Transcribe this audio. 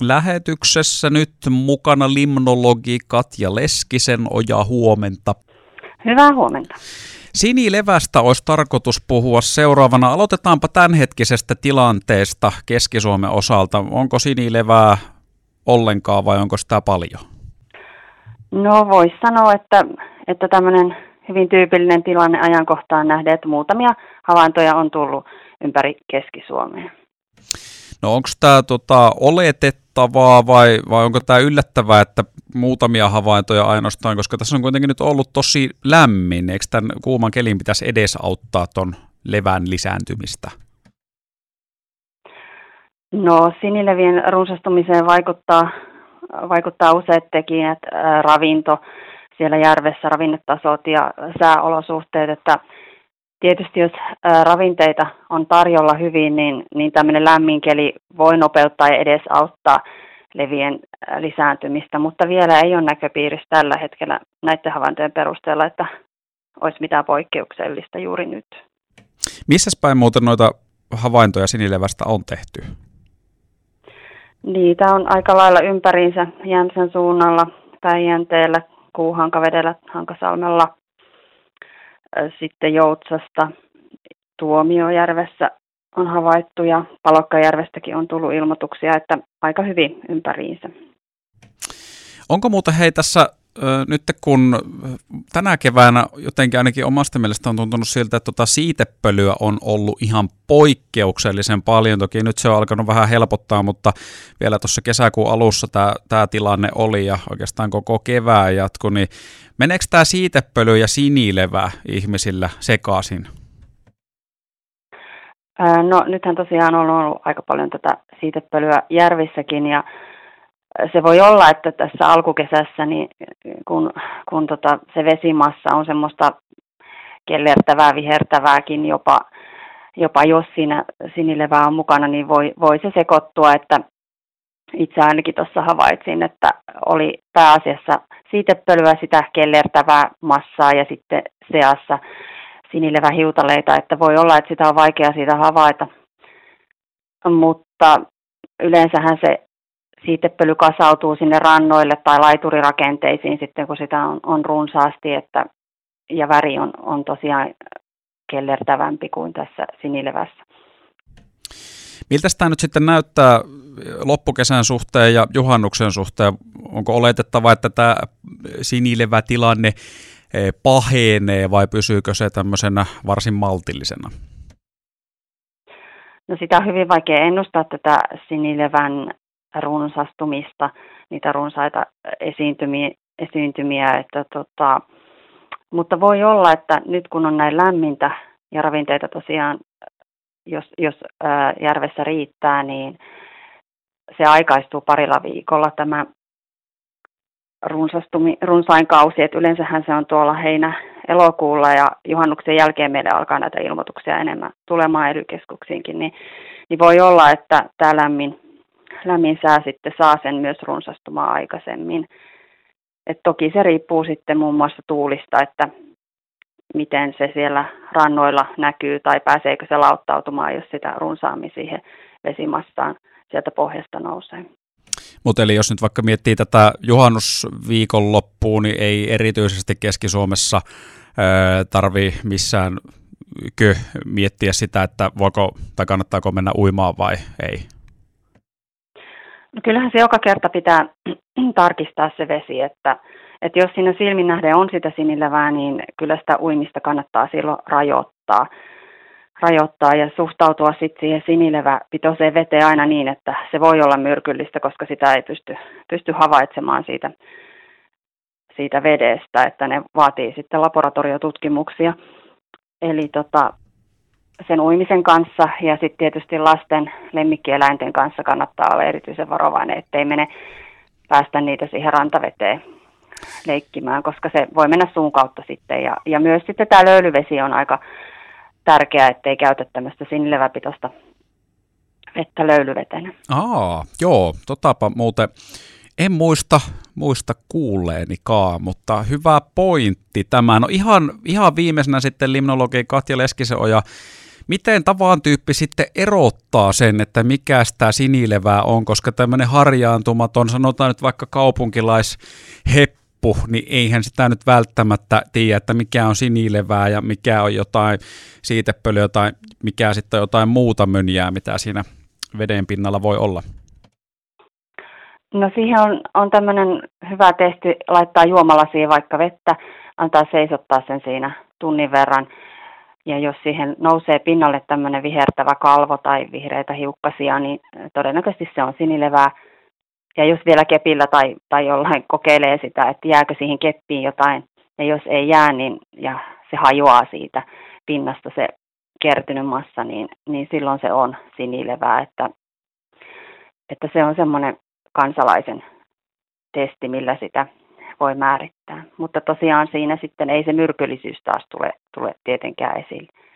Lähetyksessä nyt mukana limnologi Katja Leskisen oja huomenta. Hyvää huomenta. Sinilevästä olisi tarkoitus puhua seuraavana. Aloitetaanpa tämänhetkisestä tilanteesta Keski-Suomen osalta. Onko sinilevää ollenkaan vai onko sitä paljon? No voisi sanoa, että, että tämmöinen hyvin tyypillinen tilanne ajankohtaan nähden, että muutamia havaintoja on tullut ympäri Keski-Suomea. No onko tämä tota, oletettavaa vai, vai onko tämä yllättävää, että muutamia havaintoja ainoastaan, koska tässä on kuitenkin nyt ollut tosi lämmin. Eikö tämän kuuman kelin pitäisi edesauttaa tuon levän lisääntymistä? No sinilevien runsastumiseen vaikuttaa, vaikuttaa useat tekijät, ravinto siellä järvessä, ravinnetasot ja sääolosuhteet, että tietysti jos ravinteita on tarjolla hyvin, niin, niin tämmöinen lämmin keli voi nopeuttaa ja edesauttaa levien lisääntymistä, mutta vielä ei ole näköpiirissä tällä hetkellä näiden havaintojen perusteella, että olisi mitään poikkeuksellista juuri nyt. Missä päin muuten noita havaintoja sinilevästä on tehty? Niitä on aika lailla ympäriinsä Jämsän suunnalla, Päijänteellä, Kuuhankavedellä, Hankasalmella, sitten Joutsasta, Tuomiojärvessä on havaittu ja Palokkajärvestäkin on tullut ilmoituksia, että aika hyvin ympäriinsä. Onko muuten hei tässä nyt kun tänä keväänä jotenkin ainakin omasta mielestä on tuntunut siltä, että tota siitepölyä on ollut ihan poikkeuksellisen paljon. Toki nyt se on alkanut vähän helpottaa, mutta vielä tuossa kesäkuun alussa tämä, tilanne oli ja oikeastaan koko kevään jatku, niin meneekö tämä siitepöly ja sinilevä ihmisillä sekaisin? No nythän tosiaan on ollut aika paljon tätä siitepölyä järvissäkin ja se voi olla, että tässä alkukesässä, niin kun, kun tota, se vesimassa on semmoista kellertävää, vihertävääkin jopa, jopa jos siinä sinilevää on mukana, niin voi, voi se sekoittua, että itse ainakin tuossa havaitsin, että oli pääasiassa siitepölyä, sitä kellertävää massaa ja sitten seassa sinilevähiutaleita, että voi olla, että sitä on vaikea siitä havaita. Mutta yleensähän se siitepöly kasautuu sinne rannoille tai laiturirakenteisiin sitten, kun sitä on, on runsaasti, että, ja väri on, on tosiaan kellertävämpi kuin tässä sinilevässä. Miltä tämä nyt sitten näyttää loppukesän suhteen ja juhannuksen suhteen? Onko oletettava, että tämä sinilevä tilanne eh, pahenee vai pysyykö se tämmöisenä varsin maltillisena? No sitä on hyvin vaikea ennustaa tätä sinilevän runsastumista, niitä runsaita esiintymiä, esiintymiä että tota, mutta voi olla, että nyt kun on näin lämmintä ja ravinteita tosiaan, jos, jos ää, järvessä riittää, niin se aikaistuu parilla viikolla tämä runsastumi, runsain kausi, että yleensähän se on tuolla heinä elokuulla ja juhannuksen jälkeen meille alkaa näitä ilmoituksia enemmän tulemaan ely niin, niin voi olla, että tämä lämmin lämmin sää sitten saa sen myös runsastumaan aikaisemmin. Et toki se riippuu sitten muun muassa tuulista, että miten se siellä rannoilla näkyy tai pääseekö se lauttautumaan, jos sitä runsaammin siihen vesimassaan sieltä pohjasta nousee. Mutta eli jos nyt vaikka miettii tätä juhannusviikonloppuun, niin ei erityisesti Keski-Suomessa tarvi missään kö miettiä sitä, että voiko tai kannattaako mennä uimaan vai ei? Kyllähän se joka kerta pitää tarkistaa se vesi, että, että jos siinä silmin nähden on sitä sinilevää, niin kyllä sitä uimista kannattaa silloin rajoittaa, rajoittaa ja suhtautua sitten siihen sinileväpitoiseen veteen aina niin, että se voi olla myrkyllistä, koska sitä ei pysty, pysty havaitsemaan siitä, siitä vedestä, että ne vaatii sitten laboratoriotutkimuksia. Eli tota, sen uimisen kanssa ja sitten tietysti lasten lemmikkieläinten kanssa kannattaa olla erityisen varovainen, ettei mene päästä niitä siihen rantaveteen leikkimään, koska se voi mennä suun kautta sitten. Ja, ja myös sitten tämä löylyvesi on aika tärkeää, ettei käytä tämmöistä sinileväpitoista vettä löylyvetenä. Aa, joo, totapa muuten en muista, muista kuulleenikaan, mutta hyvä pointti tämä. No ihan, ihan viimeisenä sitten limnologi Katja Leskisenoja miten tavan tyyppi sitten erottaa sen, että mikä tämä sinilevää on, koska tämmöinen harjaantumaton, sanotaan nyt vaikka kaupunkilaisheppu, niin eihän sitä nyt välttämättä tiedä, että mikä on sinilevää ja mikä on jotain siitepölyä tai mikä sitten on jotain muuta mönjää, mitä siinä veden pinnalla voi olla. No siihen on, on tämmöinen hyvä tehty laittaa juomalasiin vaikka vettä, antaa seisottaa sen siinä tunnin verran. Ja jos siihen nousee pinnalle tämmöinen vihertävä kalvo tai vihreitä hiukkasia, niin todennäköisesti se on sinilevää. Ja jos vielä kepillä tai, tai jollain kokeilee sitä, että jääkö siihen keppiin jotain, ja jos ei jää, niin ja se hajoaa siitä pinnasta se kertynyt massa, niin, niin silloin se on sinilevää. Että, että se on semmoinen kansalaisen testi, millä sitä voi määrittää. Mutta tosiaan siinä sitten ei se myrkyllisyys taas tule, tule tietenkään esille.